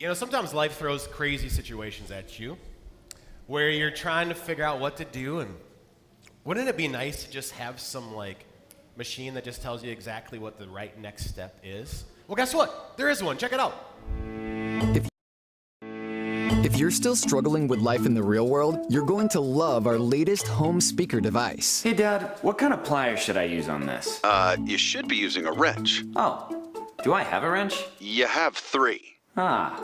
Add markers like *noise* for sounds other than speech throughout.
You know, sometimes life throws crazy situations at you where you're trying to figure out what to do and wouldn't it be nice to just have some like machine that just tells you exactly what the right next step is? Well, guess what? There is one. Check it out. If you're still struggling with life in the real world, you're going to love our latest home speaker device. Hey, Dad, what kind of pliers should I use on this? Uh, you should be using a wrench. Oh, do I have a wrench? You have three. Ah,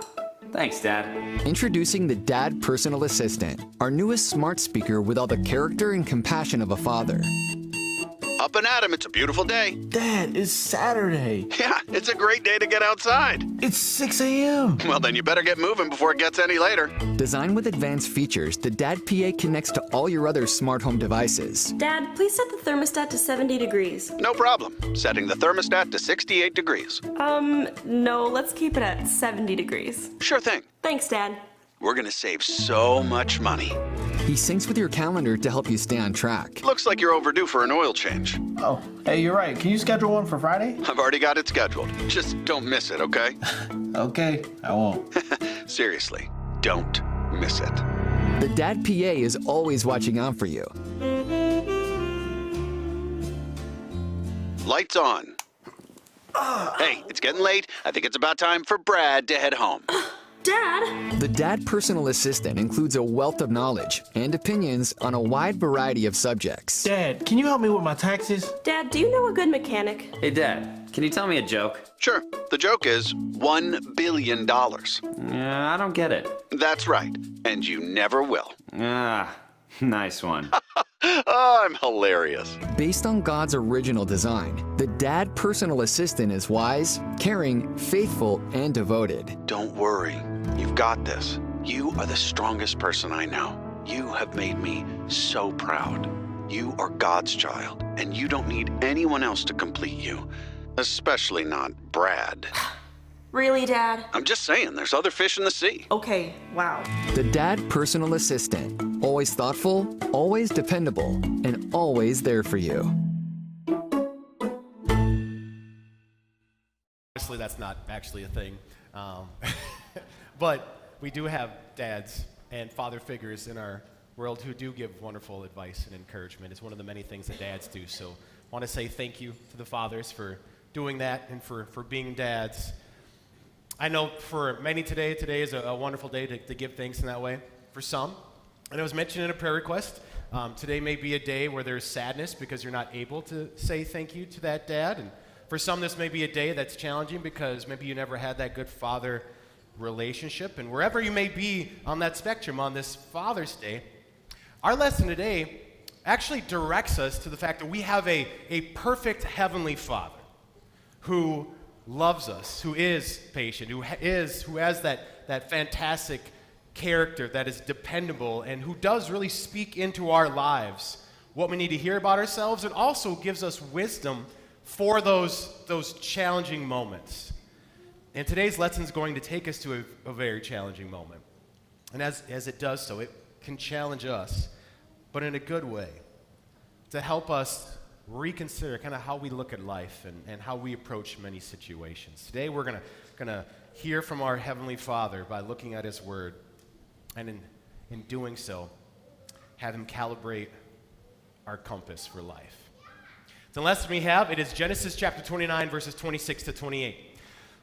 thanks, Dad. Introducing the Dad Personal Assistant, our newest smart speaker with all the character and compassion of a father. Up and at 'em, it's a beautiful day. Dad, it's Saturday. Yeah, it's a great day to get outside. It's 6 a.m. Well, then you better get moving before it gets any later. Designed with advanced features, the Dad PA connects to all your other smart home devices. Dad, please set the thermostat to 70 degrees. No problem. Setting the thermostat to 68 degrees. Um, no, let's keep it at 70 degrees. Sure thing. Thanks, Dad. We're gonna save so much money. He syncs with your calendar to help you stay on track. Looks like you're overdue for an oil change. Oh, hey, you're right. Can you schedule one for Friday? I've already got it scheduled. Just don't miss it, okay? *laughs* Okay, I won't. *laughs* Seriously, don't miss it. The Dad PA is always watching out for you. Lights on. Hey, it's getting late. I think it's about time for Brad to head home. *sighs* *laughs* Dad! The Dad Personal Assistant includes a wealth of knowledge and opinions on a wide variety of subjects. Dad, can you help me with my taxes? Dad, do you know a good mechanic? Hey, Dad, can you tell me a joke? Sure, the joke is $1 billion. Yeah, I don't get it. That's right, and you never will. Ah, *laughs* nice one. Oh, I'm hilarious. Based on God's original design, the Dad Personal Assistant is wise, caring, faithful, and devoted. Don't worry, you've got this. You are the strongest person I know. You have made me so proud. You are God's child, and you don't need anyone else to complete you, especially not Brad. *sighs* *laughs* Really, Dad? I'm just saying, there's other fish in the sea. Okay, wow. The Dad Personal Assistant, always thoughtful, always dependable, and always there for you. Honestly, that's not actually a thing. Um, *laughs* but we do have dads and father figures in our world who do give wonderful advice and encouragement. It's one of the many things that dads do. So I want to say thank you to the fathers for doing that and for, for being dads. I know for many today, today is a, a wonderful day to, to give thanks in that way. For some, and it was mentioned in a prayer request, um, today may be a day where there's sadness because you're not able to say thank you to that dad. And for some, this may be a day that's challenging because maybe you never had that good father relationship. And wherever you may be on that spectrum on this Father's Day, our lesson today actually directs us to the fact that we have a, a perfect heavenly Father who loves us, who is patient, who ha- is who has that, that fantastic character that is dependable and who does really speak into our lives what we need to hear about ourselves and also gives us wisdom for those, those challenging moments. And today's lesson is going to take us to a, a very challenging moment. And as, as it does so, it can challenge us, but in a good way, to help us reconsider kind of how we look at life and, and how we approach many situations. Today, we're going to hear from our Heavenly Father by looking at His Word, and in, in doing so, have Him calibrate our compass for life. The lesson we have, it is Genesis chapter 29, verses 26 to 28.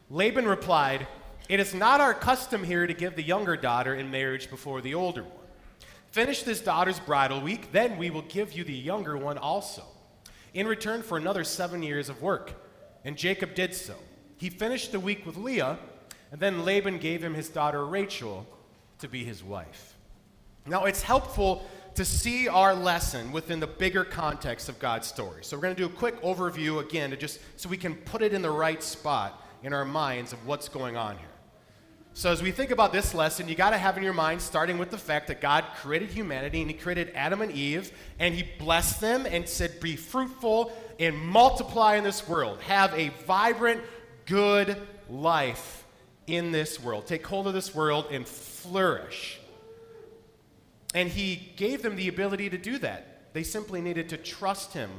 Laban replied, It is not our custom here to give the younger daughter in marriage before the older one. Finish this daughter's bridal week, then we will give you the younger one also, in return for another seven years of work. And Jacob did so. He finished the week with Leah, and then Laban gave him his daughter Rachel to be his wife. Now, it's helpful to see our lesson within the bigger context of God's story. So, we're going to do a quick overview again to just so we can put it in the right spot in our minds of what's going on here. So, as we think about this lesson, you got to have in your mind, starting with the fact that God created humanity and He created Adam and Eve, and He blessed them and said, Be fruitful and multiply in this world. Have a vibrant, good life in this world. Take hold of this world and flourish. And He gave them the ability to do that. They simply needed to trust Him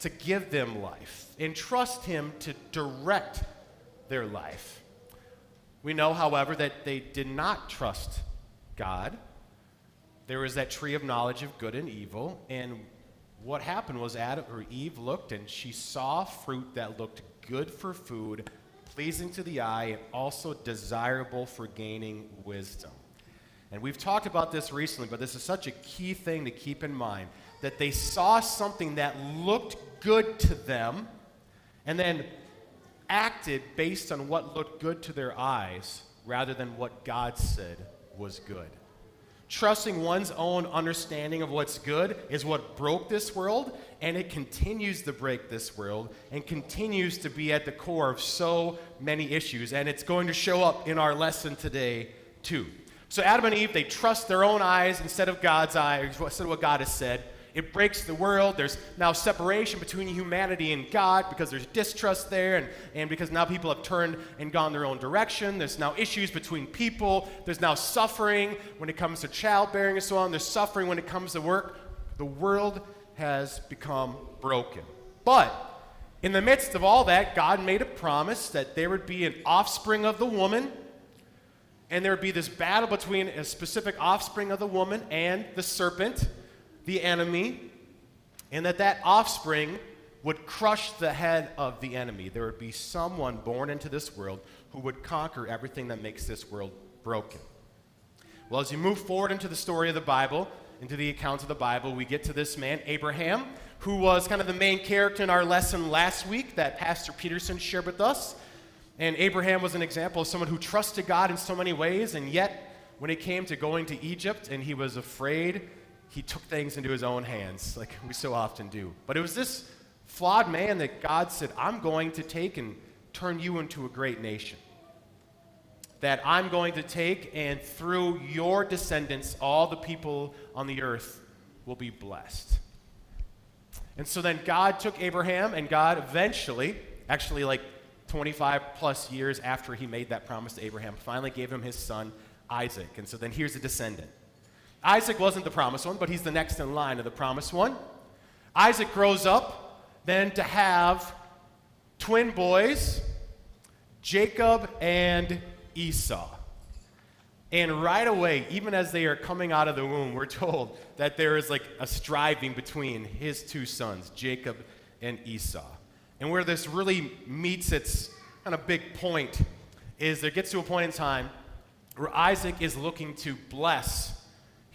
to give them life and trust Him to direct their life. We know, however, that they did not trust God. There was that tree of knowledge of good and evil, and what happened was Adam or Eve looked and she saw fruit that looked good for food, pleasing to the eye, and also desirable for gaining wisdom. And we've talked about this recently, but this is such a key thing to keep in mind that they saw something that looked good to them and then acted based on what looked good to their eyes rather than what God said was good. Trusting one's own understanding of what's good is what broke this world, and it continues to break this world and continues to be at the core of so many issues. And it's going to show up in our lesson today, too. So, Adam and Eve, they trust their own eyes instead of God's eyes, instead of what God has said. It breaks the world. There's now separation between humanity and God because there's distrust there, and, and because now people have turned and gone their own direction. There's now issues between people. There's now suffering when it comes to childbearing and so on. There's suffering when it comes to work. The world has become broken. But in the midst of all that, God made a promise that there would be an offspring of the woman, and there would be this battle between a specific offspring of the woman and the serpent the enemy, and that that offspring would crush the head of the enemy. There would be someone born into this world who would conquer everything that makes this world broken. Well, as you move forward into the story of the Bible, into the accounts of the Bible, we get to this man, Abraham, who was kind of the main character in our lesson last week that Pastor Peterson shared with us. And Abraham was an example of someone who trusted God in so many ways, and yet when it came to going to Egypt and he was afraid he took things into his own hands, like we so often do. But it was this flawed man that God said, I'm going to take and turn you into a great nation. That I'm going to take, and through your descendants, all the people on the earth will be blessed. And so then God took Abraham, and God eventually, actually like 25 plus years after he made that promise to Abraham, finally gave him his son Isaac. And so then here's a descendant. Isaac wasn't the promised one, but he's the next in line of the promised one. Isaac grows up then to have twin boys, Jacob and Esau. And right away, even as they are coming out of the womb, we're told that there is like a striving between his two sons, Jacob and Esau. And where this really meets its kind of big point is there gets to a point in time where Isaac is looking to bless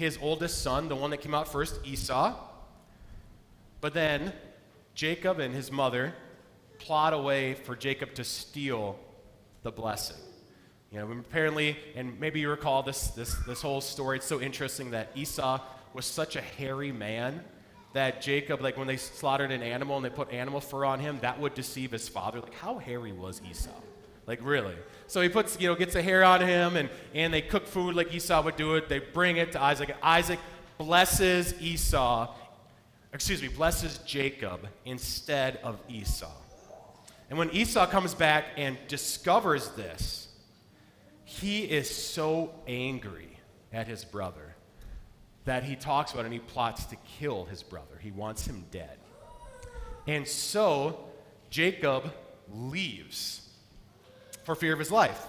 his oldest son, the one that came out first, Esau. But then Jacob and his mother plot a way for Jacob to steal the blessing. You know, apparently, and maybe you recall this, this, this whole story, it's so interesting that Esau was such a hairy man that Jacob, like when they slaughtered an animal and they put animal fur on him, that would deceive his father. Like, how hairy was Esau? Like, really? So he puts, you know, gets a hair on him, and, and they cook food like Esau would do it. They bring it to Isaac. Isaac blesses Esau, excuse me, blesses Jacob instead of Esau. And when Esau comes back and discovers this, he is so angry at his brother that he talks about and he plots to kill his brother. He wants him dead. And so Jacob leaves for fear of his life.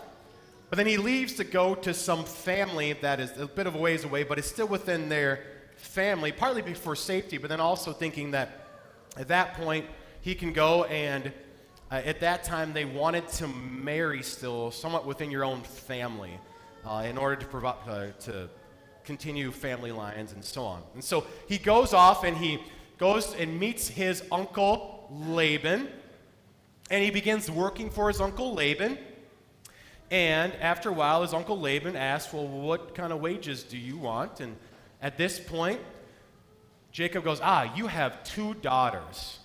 But then he leaves to go to some family that is a bit of a ways away, but is still within their family, partly for safety, but then also thinking that at that point he can go and uh, at that time they wanted to marry still somewhat within your own family uh, in order to provide uh, to continue family lines and so on. And so he goes off and he goes and meets his uncle Laban and he begins working for his uncle Laban. And after a while, his uncle Laban asks, Well, what kind of wages do you want? And at this point, Jacob goes, Ah, you have two daughters.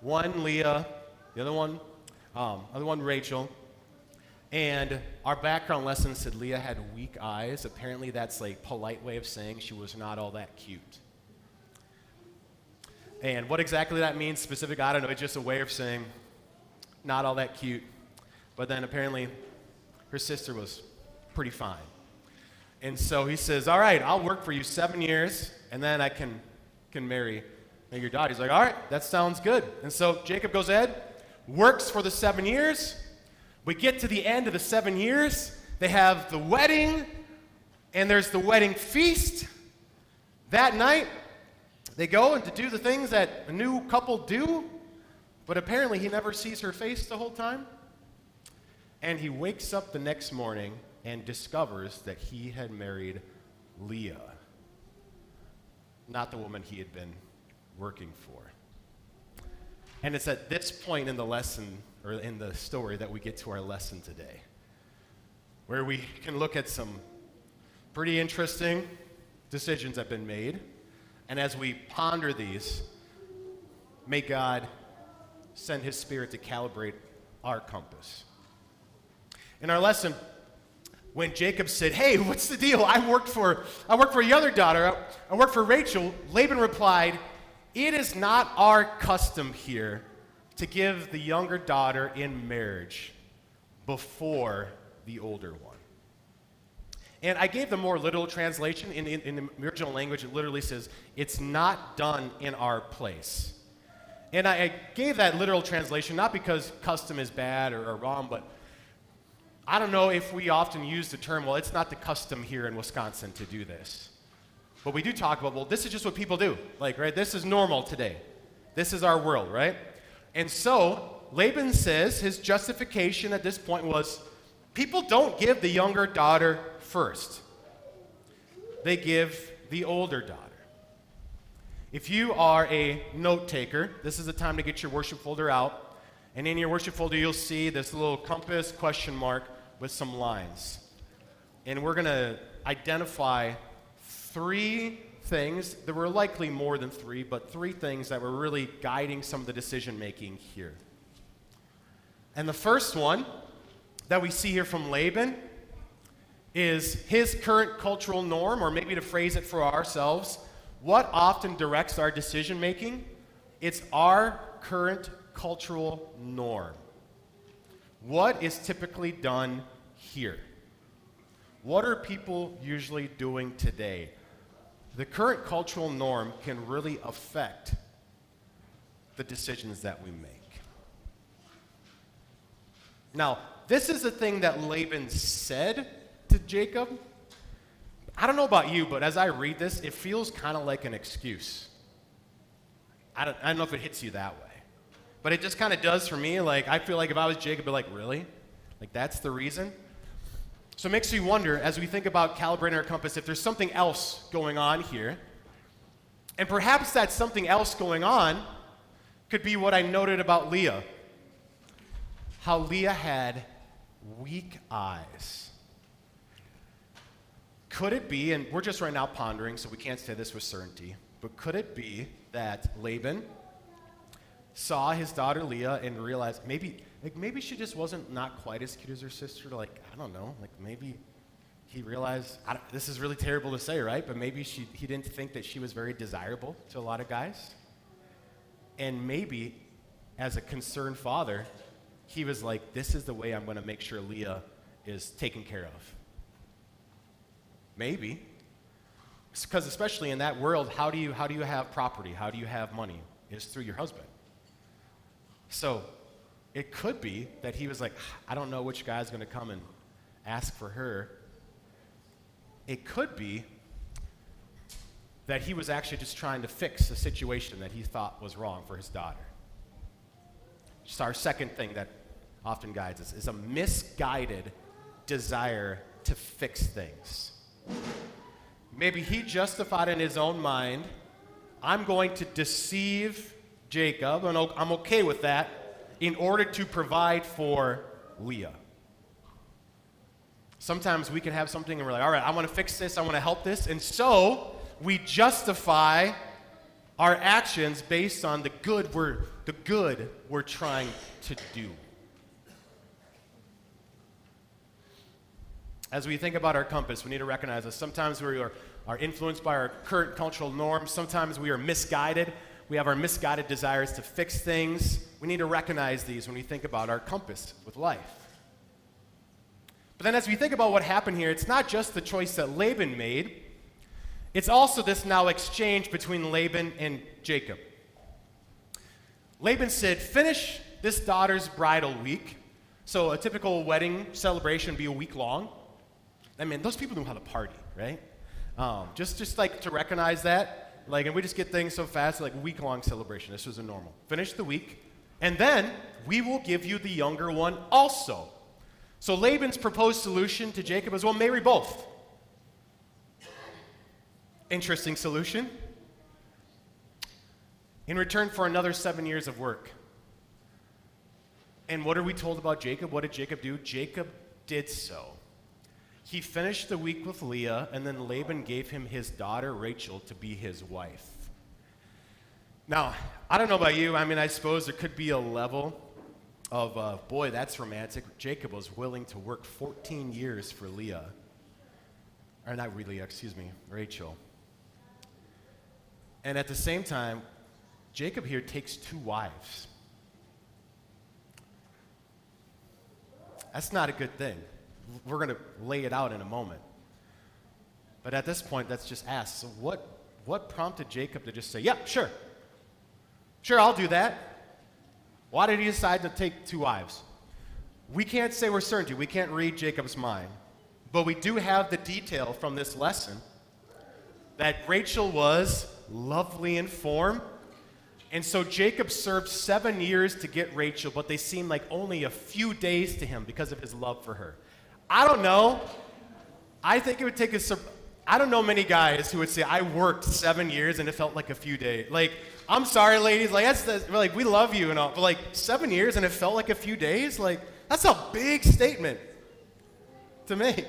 One Leah, the other one, um, other one Rachel. And our background lesson said Leah had weak eyes. Apparently, that's like polite way of saying she was not all that cute. And what exactly that means, specific, I don't know. It's just a way of saying not all that cute. But then apparently her sister was pretty fine. And so he says, All right, I'll work for you seven years, and then I can, can marry your daughter. He's like, All right, that sounds good. And so Jacob goes ahead, works for the seven years, We get to the end of the seven years, they have the wedding, and there's the wedding feast. That night, they go and to do the things that a new couple do, but apparently he never sees her face the whole time. And he wakes up the next morning and discovers that he had married Leah, not the woman he had been working for. And it's at this point in the lesson, or in the story, that we get to our lesson today, where we can look at some pretty interesting decisions that have been made. And as we ponder these, may God send His Spirit to calibrate our compass. In our lesson, when Jacob said, "Hey, what's the deal? I worked for I worked for your other daughter. I worked for Rachel." Laban replied, "It is not our custom here to give the younger daughter in marriage before the older one." And I gave the more literal translation. In, in, in the original language, it literally says, It's not done in our place. And I, I gave that literal translation not because custom is bad or, or wrong, but I don't know if we often use the term, well, it's not the custom here in Wisconsin to do this. But we do talk about, well, this is just what people do. Like, right? This is normal today. This is our world, right? And so, Laban says his justification at this point was people don't give the younger daughter first, they give the older daughter. If you are a note taker, this is the time to get your worship folder out. And in your worship folder, you'll see this little compass question mark with some lines. And we're going to identify three things. There were likely more than three, but three things that were really guiding some of the decision making here. And the first one that we see here from Laban is his current cultural norm, or maybe to phrase it for ourselves, what often directs our decision making? It's our current cultural norm. What is typically done here? What are people usually doing today? The current cultural norm can really affect the decisions that we make. Now, this is the thing that Laban said to Jacob. I don't know about you, but as I read this, it feels kind of like an excuse. I don't, I don't know if it hits you that way. But it just kind of does for me. Like, I feel like if I was Jacob, I'd be like, really? Like, that's the reason? So it makes me wonder, as we think about calibrating our compass, if there's something else going on here. And perhaps that something else going on could be what I noted about Leah. How Leah had weak eyes. Could it be, and we're just right now pondering, so we can't say this with certainty, but could it be that Laban saw his daughter Leah and realized maybe, like maybe she just wasn't not quite as cute as her sister? Like I don't know, like maybe he realized this is really terrible to say, right? But maybe she, he didn't think that she was very desirable to a lot of guys, and maybe as a concerned father, he was like, "This is the way I'm going to make sure Leah is taken care of." Maybe. Because especially in that world, how do you how do you have property? How do you have money? Is through your husband. So it could be that he was like, I don't know which guy's going to come and ask for her. It could be that he was actually just trying to fix a situation that he thought was wrong for his daughter. Just our second thing that often guides us is a misguided desire to fix things. Maybe he justified in his own mind, I'm going to deceive Jacob, and I'm okay with that, in order to provide for Leah. Sometimes we can have something and we're like, all right, I want to fix this, I want to help this, and so we justify our actions based on the good we're, the good we're trying to do. As we think about our compass, we need to recognize that sometimes we are, are influenced by our current cultural norms, sometimes we are misguided. We have our misguided desires to fix things. We need to recognize these when we think about our compass with life. But then, as we think about what happened here, it's not just the choice that Laban made, it's also this now exchange between Laban and Jacob. Laban said, Finish this daughter's bridal week So a typical wedding celebration would be a week long. I mean, those people know how to party, right? Um, just, just like to recognize that, like, and we just get things so fast, like week long celebration. This was a normal. Finish the week, and then we will give you the younger one also. So Laban's proposed solution to Jacob is well, marry both. Interesting solution. In return for another seven years of work. And what are we told about Jacob? What did Jacob do? Jacob did so. He finished the week with Leah, and then Laban gave him his daughter Rachel to be his wife. Now, I don't know about you. I mean, I suppose there could be a level of, uh, boy, that's romantic. Jacob was willing to work 14 years for Leah. Or not really, excuse me, Rachel. And at the same time, Jacob here takes two wives. That's not a good thing. We're going to lay it out in a moment. But at this point, that's just asked. So, what, what prompted Jacob to just say, Yeah, sure. Sure, I'll do that. Why did he decide to take two wives? We can't say we're certain. We can't read Jacob's mind. But we do have the detail from this lesson that Rachel was lovely in form. And so Jacob served seven years to get Rachel, but they seemed like only a few days to him because of his love for her. I don't know. I think it would take a. I don't know many guys who would say, I worked seven years and it felt like a few days. Like, I'm sorry, ladies. Like, that's the, like, we love you and all, but like, seven years and it felt like a few days? Like, that's a big statement to make.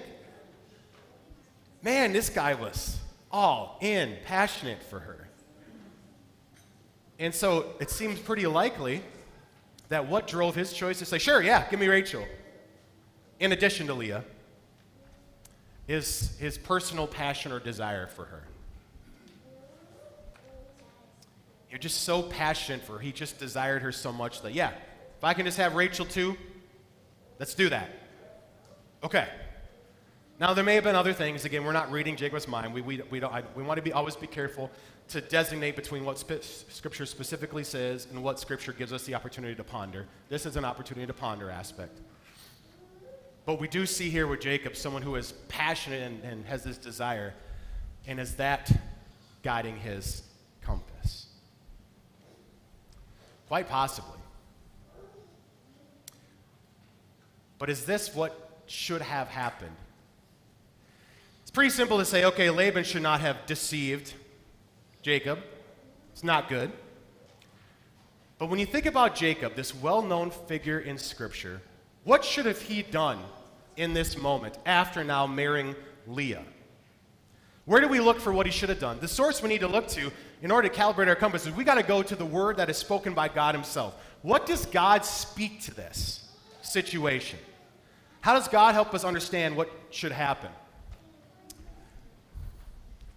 Man, this guy was all in, passionate for her. And so it seems pretty likely that what drove his choice to say, sure, yeah, give me Rachel, in addition to Leah, is his personal passion or desire for her. You're just so passionate for her. He just desired her so much that, yeah, if I can just have Rachel too, let's do that. Okay. Now, there may have been other things. Again, we're not reading Jacob's mind. We, we, we, don't, I, we want to be, always be careful to designate between what spe- Scripture specifically says and what Scripture gives us the opportunity to ponder. This is an opportunity to ponder aspect. But we do see here with Jacob someone who is passionate and, and has this desire, and is that guiding his compass? Quite possibly. But is this what should have happened? It's pretty simple to say, okay, Laban should not have deceived Jacob. It's not good. But when you think about Jacob, this well known figure in Scripture, what should have he done in this moment after now marrying Leah? Where do we look for what he should have done? The source we need to look to in order to calibrate our compass is we got to go to the word that is spoken by God himself. What does God speak to this situation? How does God help us understand what should happen?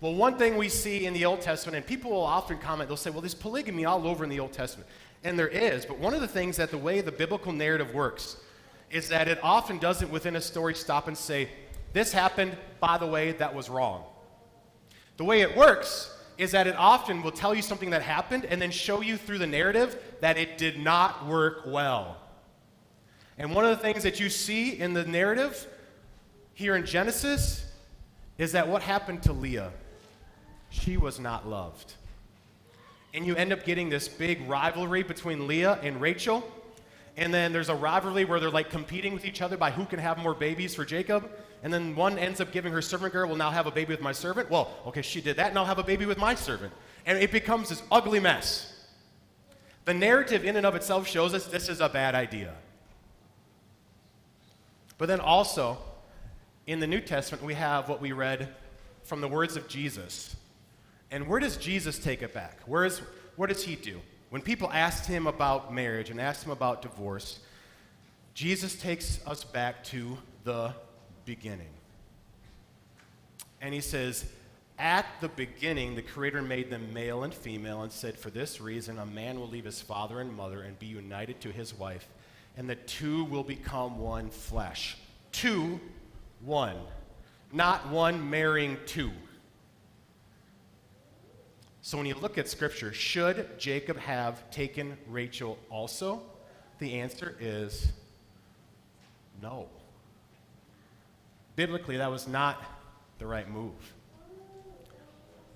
Well, one thing we see in the Old Testament, and people will often comment, they'll say, well, there's polygamy all over in the Old Testament. And there is, but one of the things that the way the biblical narrative works is that it often doesn't within a story stop and say, this happened, by the way, that was wrong. The way it works is that it often will tell you something that happened and then show you through the narrative that it did not work well. And one of the things that you see in the narrative here in Genesis is that what happened to Leah? she was not loved. And you end up getting this big rivalry between Leah and Rachel. And then there's a rivalry where they're like competing with each other by who can have more babies for Jacob. And then one ends up giving her servant girl, will now have a baby with my servant. Well, okay, she did that, and I'll have a baby with my servant. And it becomes this ugly mess. The narrative, in and of itself, shows us this is a bad idea. But then also, in the New Testament, we have what we read from the words of Jesus and where does Jesus take it back? Where, is, what does he do? When people asked him about marriage and asked him about divorce, Jesus takes us back to the beginning. And he says, At the beginning, the Creator made them male and female and said, For this reason, a man will leave his father and mother and be united to his wife, and the two will become one flesh. Two, one. Not one marrying two. So when you look at scripture, should Jacob have taken Rachel also? The answer is No. Biblically, that was not the right move.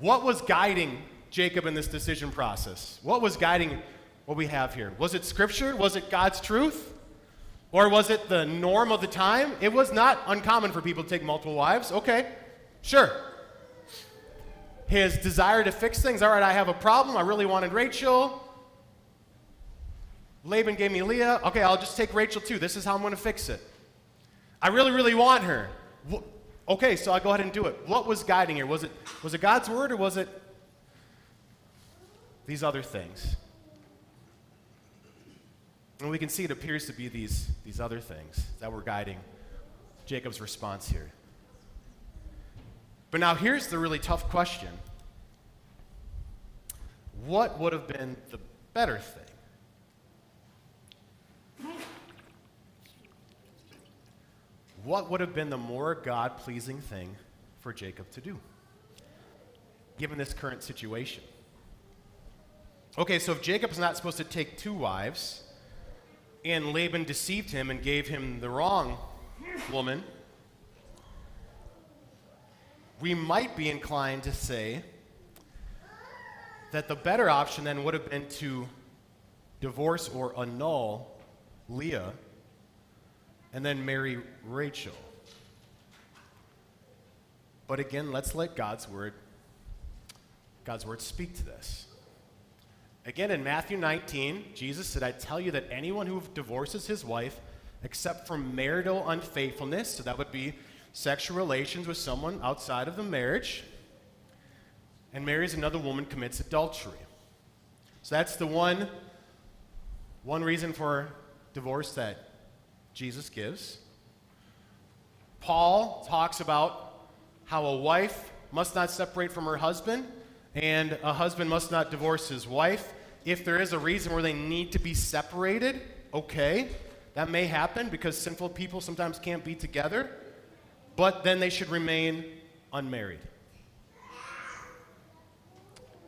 What was guiding Jacob in this decision process? What was guiding what we have here? Was it scripture? Was it God's truth? Or was it the norm of the time? It was not uncommon for people to take multiple wives. Okay, sure. His desire to fix things. All right, I have a problem. I really wanted Rachel. Laban gave me Leah. Okay, I'll just take Rachel too. This is how I'm going to fix it. I really, really want her. Okay, so I'll go ahead and do it. What was guiding here? Was it was it God's word or was it these other things? And we can see it appears to be these, these other things that were guiding Jacob's response here. But now here's the really tough question What would have been the better thing? What would have been the more God pleasing thing for Jacob to do, given this current situation? Okay, so if Jacob's not supposed to take two wives, and Laban deceived him and gave him the wrong woman, we might be inclined to say that the better option then would have been to divorce or annul Leah and then marry Rachel. But again, let's let God's word God's word speak to this. Again, in Matthew 19, Jesus said, I tell you that anyone who divorces his wife, except for marital unfaithfulness, so that would be sexual relations with someone outside of the marriage, and marries another woman, commits adultery. So that's the one, one reason for divorce that Jesus gives. Paul talks about how a wife must not separate from her husband, and a husband must not divorce his wife. If there is a reason where they need to be separated, okay, that may happen because sinful people sometimes can't be together, but then they should remain unmarried.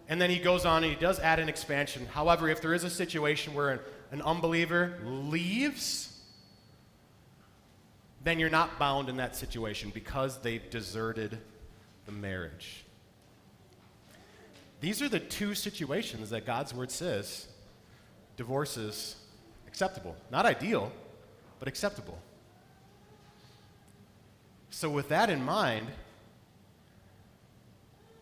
And then he goes on and he does add an expansion. However, if there is a situation where an, an unbeliever leaves, then you're not bound in that situation because they've deserted the marriage. These are the two situations that God's word says divorce is acceptable. Not ideal, but acceptable. So, with that in mind,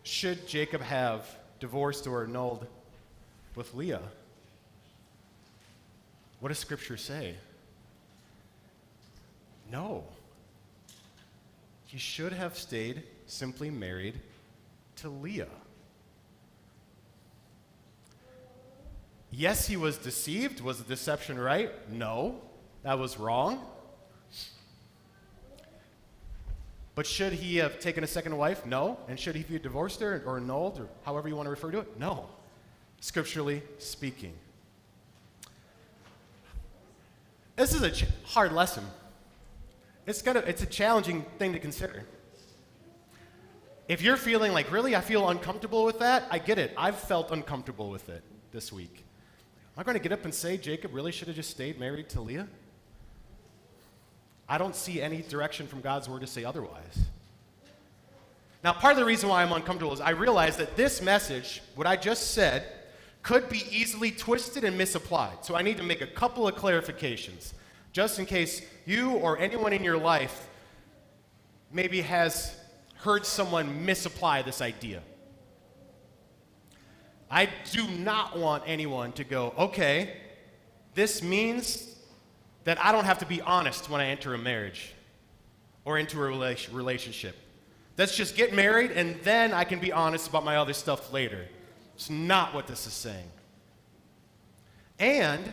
should Jacob have divorced or annulled with Leah? What does Scripture say? No. He should have stayed simply married to Leah. Yes, he was deceived. Was the deception right? No, that was wrong. But should he have taken a second wife? No. And should he have divorced her or annulled or however you want to refer to it? No. Scripturally speaking. This is a ch- hard lesson. It's, kind of, it's a challenging thing to consider. If you're feeling like, really, I feel uncomfortable with that, I get it. I've felt uncomfortable with it this week. Am I going to get up and say Jacob really should have just stayed married to Leah? I don't see any direction from God's word to say otherwise. Now, part of the reason why I'm uncomfortable is I realize that this message, what I just said, could be easily twisted and misapplied. So I need to make a couple of clarifications, just in case you or anyone in your life maybe has heard someone misapply this idea. I do not want anyone to go, okay, this means that I don't have to be honest when I enter a marriage or into a rela- relationship. Let's just get married and then I can be honest about my other stuff later. It's not what this is saying. And,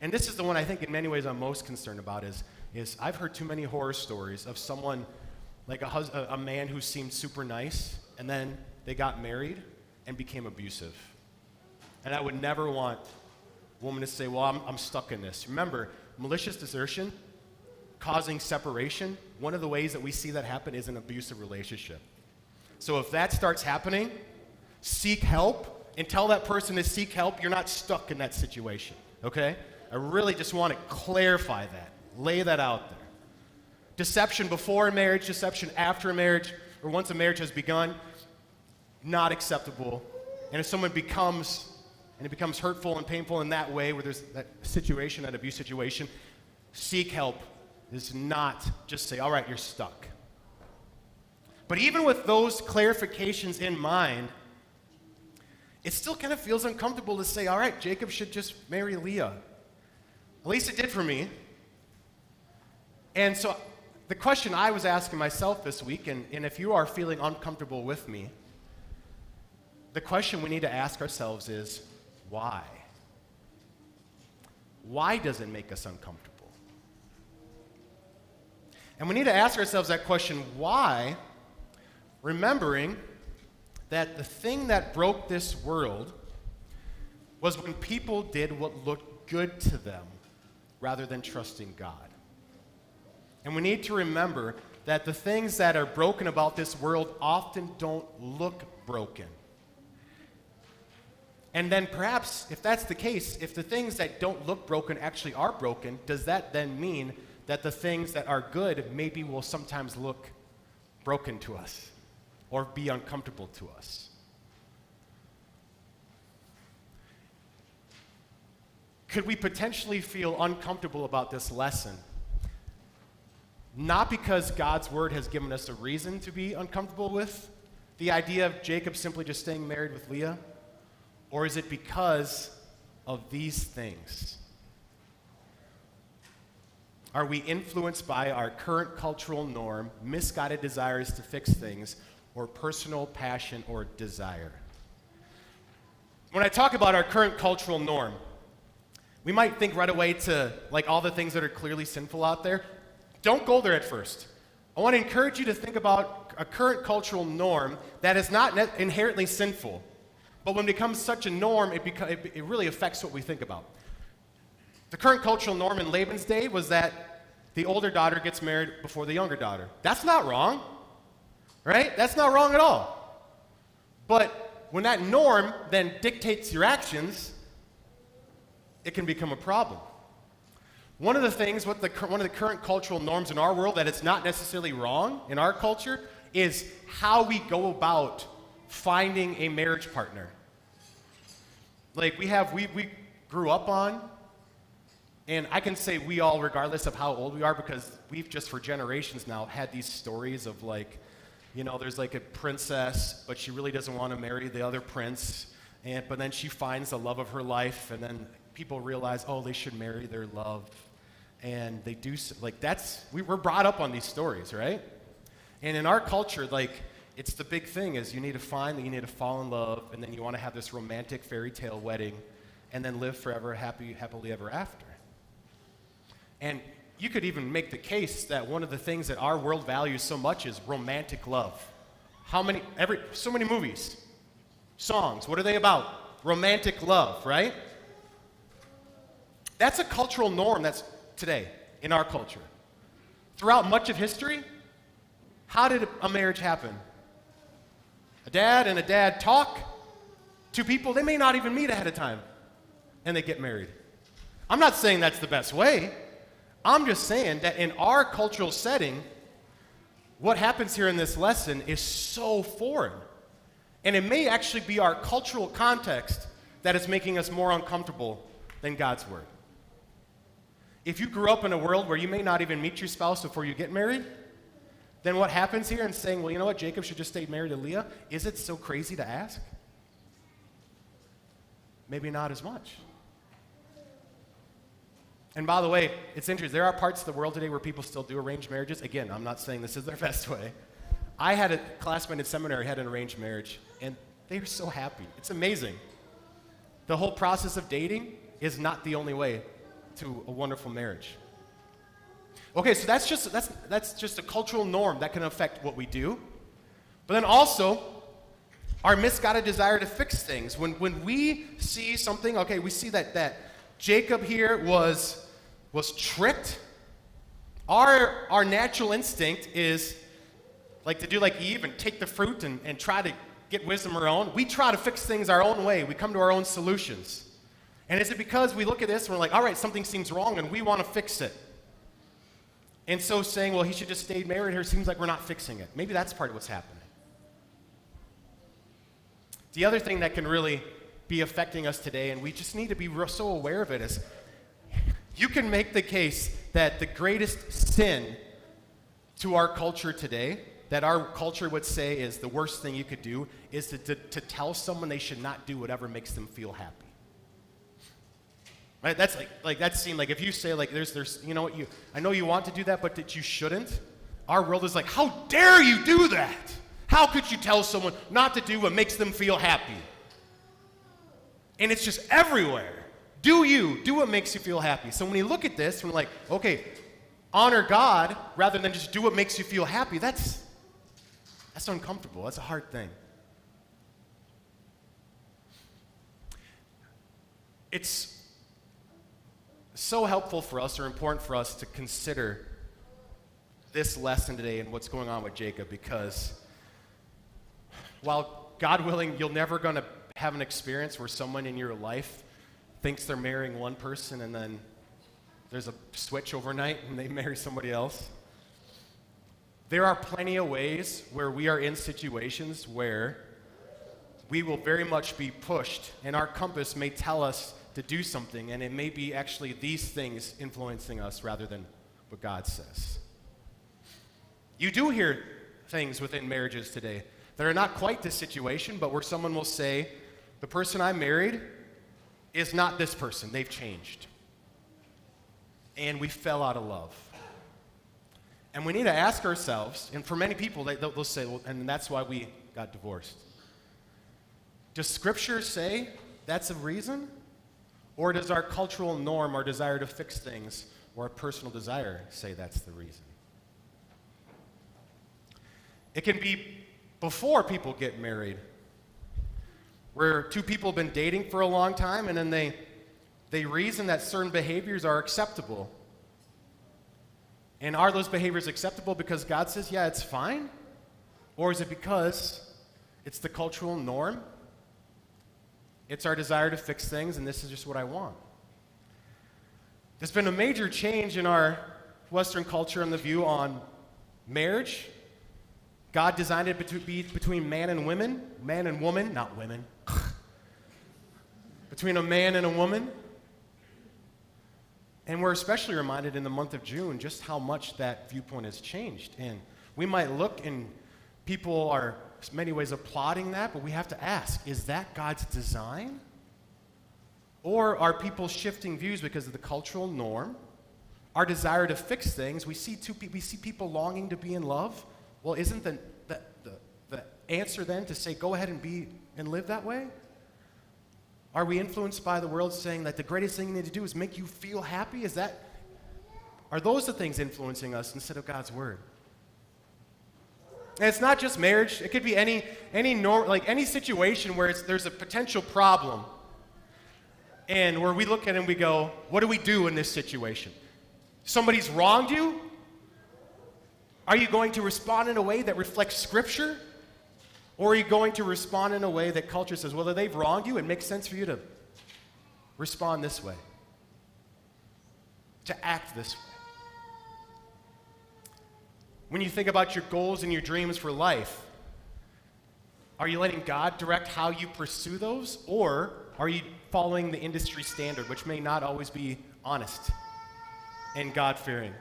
and this is the one I think in many ways I'm most concerned about is, is I've heard too many horror stories of someone, like a, hus- a, man who seemed super nice, and then they got married and became abusive. And I would never want a woman to say, well, I'm, I'm stuck in this. Remember, malicious desertion, causing separation, one of the ways that we see that happen is an abusive relationship. So if that starts happening, seek help and tell that person to seek help. You're not stuck in that situation, okay? I really just want to clarify that, lay that out there. Deception before marriage, deception after marriage, or once a marriage has begun, not acceptable. And if someone becomes, and it becomes hurtful and painful in that way, where there's that situation, that abuse situation, seek help is not just say, all right, you're stuck. But even with those clarifications in mind, it still kind of feels uncomfortable to say, all right, Jacob should just marry Leah. At least it did for me. And so the question I was asking myself this week, and, and if you are feeling uncomfortable with me, the question we need to ask ourselves is why? Why does it make us uncomfortable? And we need to ask ourselves that question why, remembering that the thing that broke this world was when people did what looked good to them rather than trusting God. And we need to remember that the things that are broken about this world often don't look broken. And then perhaps, if that's the case, if the things that don't look broken actually are broken, does that then mean that the things that are good maybe will sometimes look broken to us or be uncomfortable to us? Could we potentially feel uncomfortable about this lesson? Not because God's word has given us a reason to be uncomfortable with the idea of Jacob simply just staying married with Leah, or is it because of these things? Are we influenced by our current cultural norm, misguided desires to fix things, or personal passion or desire? When I talk about our current cultural norm, we might think right away to like all the things that are clearly sinful out there. Don't go there at first. I want to encourage you to think about a current cultural norm that is not inherently sinful, but when it becomes such a norm, it, beca- it, it really affects what we think about. The current cultural norm in Laban's day was that the older daughter gets married before the younger daughter. That's not wrong, right? That's not wrong at all. But when that norm then dictates your actions, it can become a problem. One of the things, what the, one of the current cultural norms in our world that it's not necessarily wrong in our culture is how we go about finding a marriage partner. Like we have, we, we grew up on, and I can say we all, regardless of how old we are, because we've just for generations now had these stories of like, you know, there's like a princess, but she really doesn't want to marry the other prince, and but then she finds the love of her life, and then people realize, oh, they should marry their love. And they do, like, that's, we, we're brought up on these stories, right? And in our culture, like, it's the big thing is you need to find that you need to fall in love, and then you want to have this romantic fairy tale wedding, and then live forever, happy, happily ever after. And you could even make the case that one of the things that our world values so much is romantic love. How many, every, so many movies, songs, what are they about? Romantic love, right? That's a cultural norm that's today in our culture. Throughout much of history, how did a marriage happen? A dad and a dad talk. to people, they may not even meet ahead of time, and they get married. I'm not saying that's the best way. I'm just saying that in our cultural setting, what happens here in this lesson is so foreign. And it may actually be our cultural context that is making us more uncomfortable than God's word. If you grew up in a world where you may not even meet your spouse before you get married, then what happens here in saying, well, you know what, Jacob should just stay married to Leah, is it so crazy to ask? Maybe not as much. And by the way, it's interesting. There are parts of the world today where people still do arranged marriages. Again, I'm not saying this is their *laughs* best way. I had a classmate in seminary had an arranged marriage, and they were so happy. It's amazing. The whole process of dating is not the only way to a wonderful marriage. Okay, so that's just, that's, that's just a cultural norm that can affect what we do. But then also, our misguided desire to fix things. When, when we see something, okay, we see that, that Jacob here was, was tricked. Our, our natural instinct is like to do like Eve and take the fruit and, and try to get wisdom our own. We try to fix things our own way. We come to our own solutions. And is it because we look at this and we're like, all right, something seems wrong and we want to fix it? And so saying, well, he should just stay married here seems like we're not fixing it. Maybe that's part of what's happening. The other thing that can really be affecting us today, and we just need to be so aware of it, is you can make the case that the greatest sin to our culture today, that our culture would say is the worst thing you could do, is to, to, to tell someone they should not do whatever makes them feel happy. Right? That's like, like that seemed like if you say like there's there's you know what you I know you want to do that but that you shouldn't. Our world is like, how dare you do that? How could you tell someone not to do what makes them feel happy? And it's just everywhere. Do you do what makes you feel happy? So when you look at this, we're like, okay, honor God rather than just do what makes you feel happy. That's that's uncomfortable. That's a hard thing. It's so helpful for us or important for us to consider this lesson today and what's going on with Jacob because while God willing, you're never going to have an experience where someone in your life thinks they're marrying one person and then there's a switch overnight and they marry somebody else. There are plenty of ways where we are in situations where we will very much be pushed, and our compass may tell us to do something, and it may be actually these things influencing us rather than what God says. You do hear things within marriages today that are not quite this situation, but where someone will say, The person I married is not this person, they've changed. And we fell out of love. And we need to ask ourselves, and for many people, they, they'll, they'll say, well, and that's why we got divorced. Does Scripture say that's a reason? Or does our cultural norm, our desire to fix things, or our personal desire say that's the reason? It can be before people get married, where two people have been dating for a long time and then they, they reason that certain behaviors are acceptable. And are those behaviors acceptable because God says, yeah, it's fine? Or is it because it's the cultural norm? It's our desire to fix things, and this is just what I want. There's been a major change in our Western culture and the view on marriage. God designed it to be between man and women, man and woman, not women. *laughs* between a man and a woman. And we're especially reminded in the month of June just how much that viewpoint has changed. And we might look and people are many ways applauding that, but we have to ask is that God's design? Or are people shifting views because of the cultural norm? Our desire to fix things, we see, two, we see people longing to be in love. Well, isn't the, the, the, the answer then to say, go ahead and be and live that way? Are we influenced by the world saying that the greatest thing you need to do is make you feel happy? Is that, are those the things influencing us instead of God's word? And it's not just marriage. It could be any, any nor, like any situation where there's a potential problem. And where we look at it and we go, what do we do in this situation? Somebody's wronged you? Are you going to respond in a way that reflects Scripture? Or are you going to respond in a way that culture says, well, they've wronged you, it makes sense for you to respond this way, to act this way? When you think about your goals and your dreams for life, are you letting God direct how you pursue those? Or are you following the industry standard, which may not always be honest and God fearing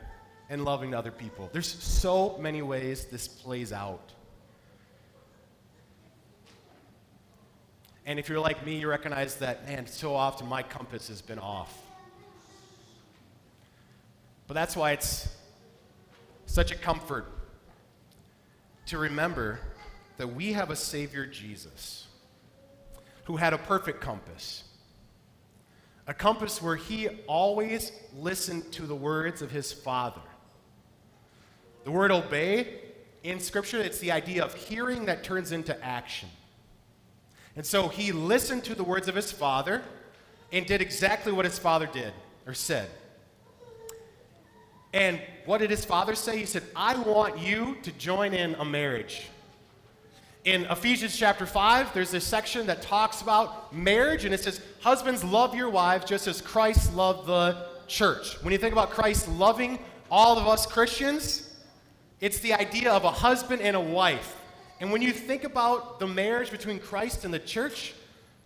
and loving to other people? There's so many ways this plays out. And if you're like me, you recognize that, man, so often my compass has been off. But that's why it's such a comfort to remember that we have a Savior, Jesus, who had a perfect compass. A compass where he always listened to the words of his Father. The word obey in Scripture, it's the idea of hearing that turns into action. And so he listened to the words of his father and did exactly what his father did or said. And what did his father say? He said, I want you to join in a marriage. In Ephesians chapter 5, there's this section that talks about marriage, and it says, Husbands, love your wives just as Christ loved the church. When you think about Christ loving all of us Christians, it's the idea of a husband and a wife. And when you think about the marriage between Christ and the church,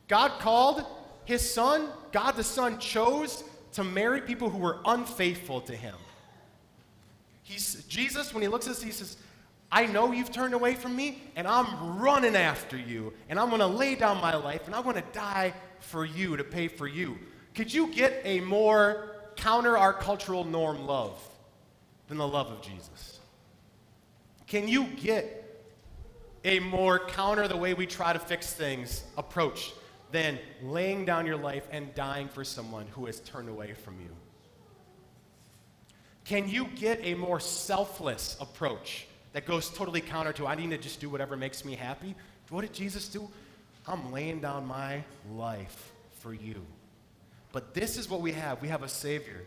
God called his son, God the Son chose to marry people who were unfaithful to him. He's, Jesus, when he looks at us, he says, I know you've turned away from me, and I'm running after you, and I'm going to lay down my life, and I'm going to die for you to pay for you. Could you get a more counter our cultural norm love than the love of Jesus? Can you get a more counter the way we try to fix things approach than laying down your life and dying for someone who has turned away from you? Can you get a more selfless approach that goes totally counter to I need to just do whatever makes me happy? What did Jesus do? I'm laying down my life for you. But this is what we have. We have a Savior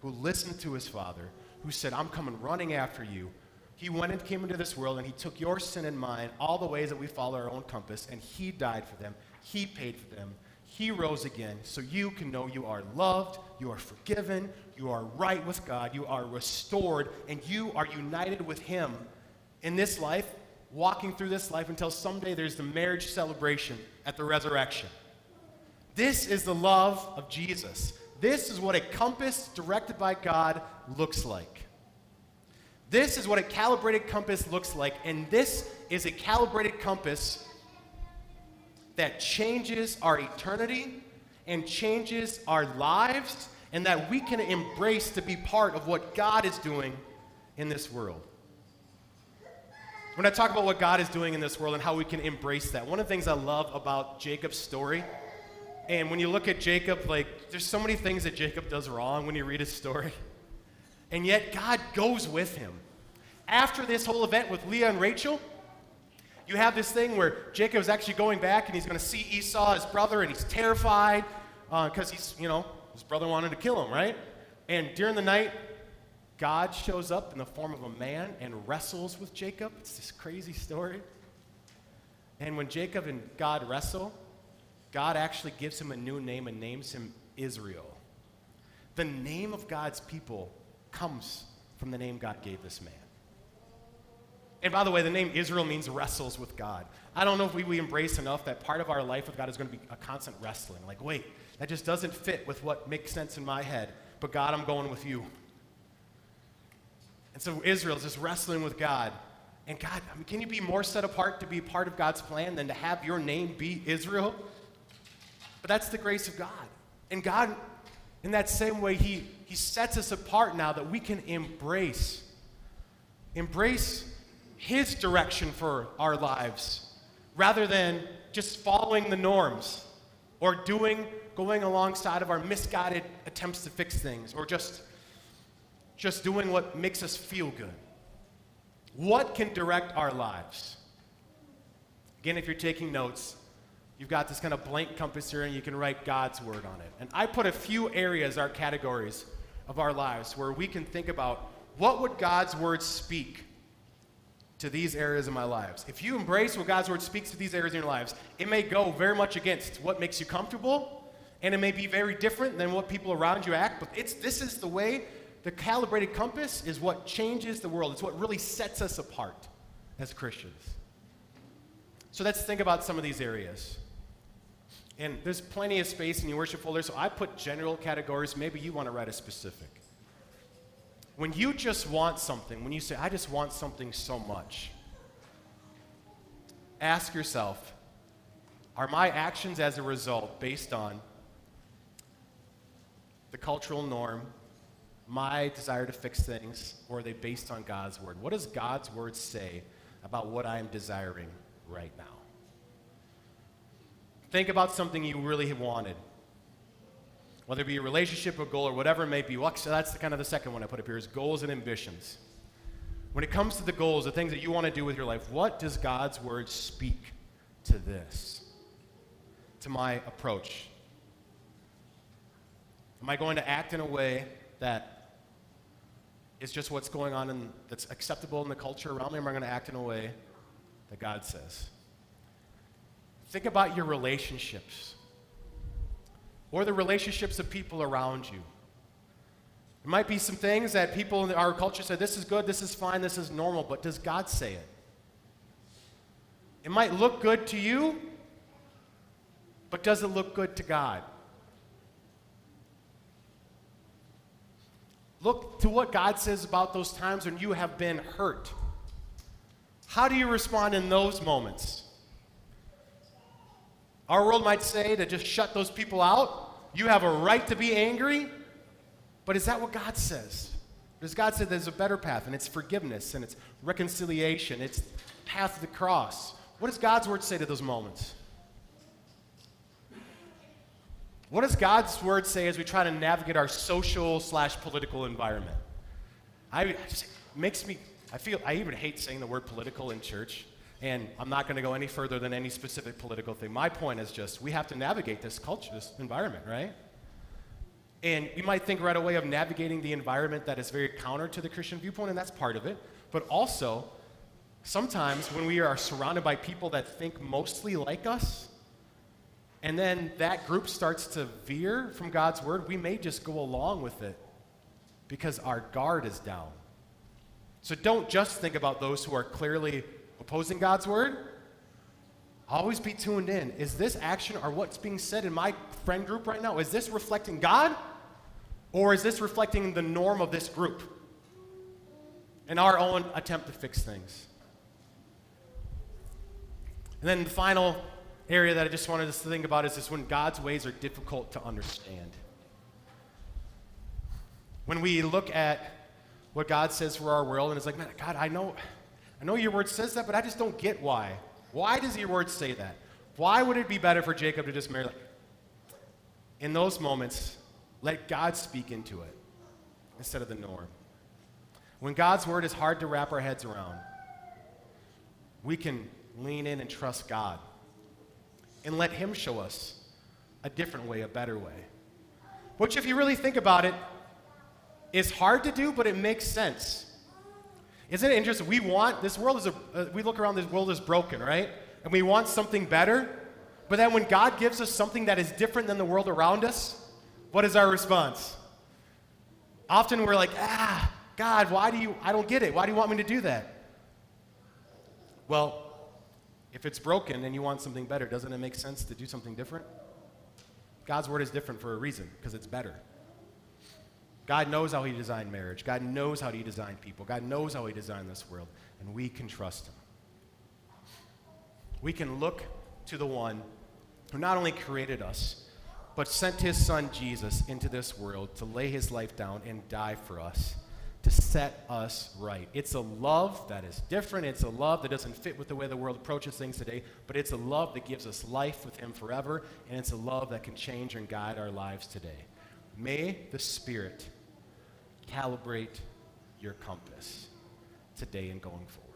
who listened to his Father, who said, I'm coming running after you. He went and came into this world and he took your sin and mine, all the ways that we follow our own compass, and he died for them. He paid for them. He rose again so you can know you are loved, you are forgiven, you are right with God, you are restored, and you are united with Him in this life, walking through this life until someday there's the marriage celebration at the resurrection. This is the love of Jesus. This is what a compass directed by God looks like. This is what a calibrated compass looks like, and this is a calibrated compass that changes our eternity and changes our lives, and that we can embrace to be part of what God is doing in this world. When I talk about what God is doing in this world and how we can embrace that, one of the things I love about Jacob's story, and when you look at Jacob, like, there's so many things that Jacob does wrong when you read his story, *laughs* and yet God goes with him. After this whole event with Leah and Rachel, you have this thing where Jacob is actually going back and he's going to see Esau, his brother, and he's terrified because uh, he's, you know, his brother wanted to kill him, right? And during the night, God shows up in the form of a man and wrestles with Jacob. It's this crazy story. And when Jacob and God wrestle, God actually gives him a new name and names him Israel. The name of God's people comes from the name God gave this man. And by the way, the name Israel means wrestles with God. I don't know if we, we embrace enough that part of our life with God is going to be a constant wrestling. Like, wait, that just doesn't fit with what makes sense in my head. But God, I'm going with you. And so Israel is just wrestling with God. And God, I mean, can you be more set apart to be part of God's plan than to have your name be Israel? But that's the grace of God. And God, in that same way, He, he sets us apart now that we can embrace. Embrace his direction for our lives rather than just following the norms or doing going alongside of our misguided attempts to fix things or just just doing what makes us feel good. What can direct our lives? Again if you're taking notes you've got this kind of blank compass here and you can write god's word on it. And i put a few areas our categories of our lives where we can think about what would god's word speak to these areas of my lives. If you embrace what God's word speaks to these areas in your lives, it may go very much against what makes you comfortable, and it may be very different than what people around you act, but it's this is the way the calibrated compass is what changes the world. It's what really sets us apart as Christians. So let's think about some of these areas. And there's plenty of space in your worship folder, so I put general categories. Maybe you want to write a specific. When you just want something, when you say, I just want something so much, ask yourself, are my actions as a result based on the cultural norm, my desire to fix things, or are they based on God's word? What does God's word say about what I am desiring right now? Think about something you really have wanted whether it be a relationship, a goal, or whatever it may be. Well, so that's the, kind of the second one I put up here is goals and ambitions. When it comes to the goals, the things that you want to do with your life, what does God's word speak to this? To my approach? Am I going to act in a way that is just what's going on and that's acceptable in the culture around me? Or am I going to act in a way that God says? Think about your relationships or the relationships of people around you. There might be some things that people in our culture say, this is good, this is fine, this is normal, but does God say it? It might look good to you, but does it look good to God? Look to what God says about those times when you have been hurt. How do you respond in those moments? Our world might say to just shut those people out. You have a right to be angry. But is that what God says? Does God say there's a better path and it's forgiveness and it's reconciliation, it's path of the cross? What does God's word say to those moments? What does God's word say as we try to navigate our social slash political environment? I just makes me I feel I even hate saying the word political in church, and I'm not going to go any further than any specific political thing. My point is just we have to navigate this culture, this environment, right? And you might think right away of navigating the environment that is very counter to the Christian viewpoint, and that's part of it. But also, sometimes when we are surrounded by people that think mostly like us, and then that group starts to veer from God's word, we may just go along with it because our guard is down. So don't just think about those who are clearly opposing God's word. Always be tuned in. Is this action or what's being said in my friend group right now, is this reflecting God? Or is this reflecting the norm of this group and our own attempt to fix things? And then the final area that I just wanted us to think about is this when God's ways are difficult to understand. When we look at what God says for our world and it's like, man, God, I know, I know your word says that, but I just don't get why. Why does your word say that? Why would it be better for Jacob to just marry? In those moments, let God speak into it instead of the norm. When God's word is hard to wrap our heads around, we can lean in and trust God and let Him show us a different way, a better way. Which, if you really think about it, is hard to do, but it makes sense. Isn't it interesting? We want this world is a. Uh, we look around. This world is broken, right? And we want something better. But then when God gives us something that is different than the world around us, what is our response? Often we're like, ah, God, why do you? I don't get it. Why do you want me to do that? Well, if it's broken and you want something better, doesn't it make sense to do something different? God's word is different for a reason, because it's better. God knows how He designed marriage. God knows how He designed people. God knows how He designed this world, and we can trust Him. We can look to the one who not only created us, but sent His Son Jesus into this world to lay His life down and die for us to set us right. It's a love that is different. It's a love that doesn't fit with the way the world approaches things today, but it's a love that gives us life with Him forever, and it's a love that can change and guide our lives today. May the Spirit calibrate your compass today and going forward.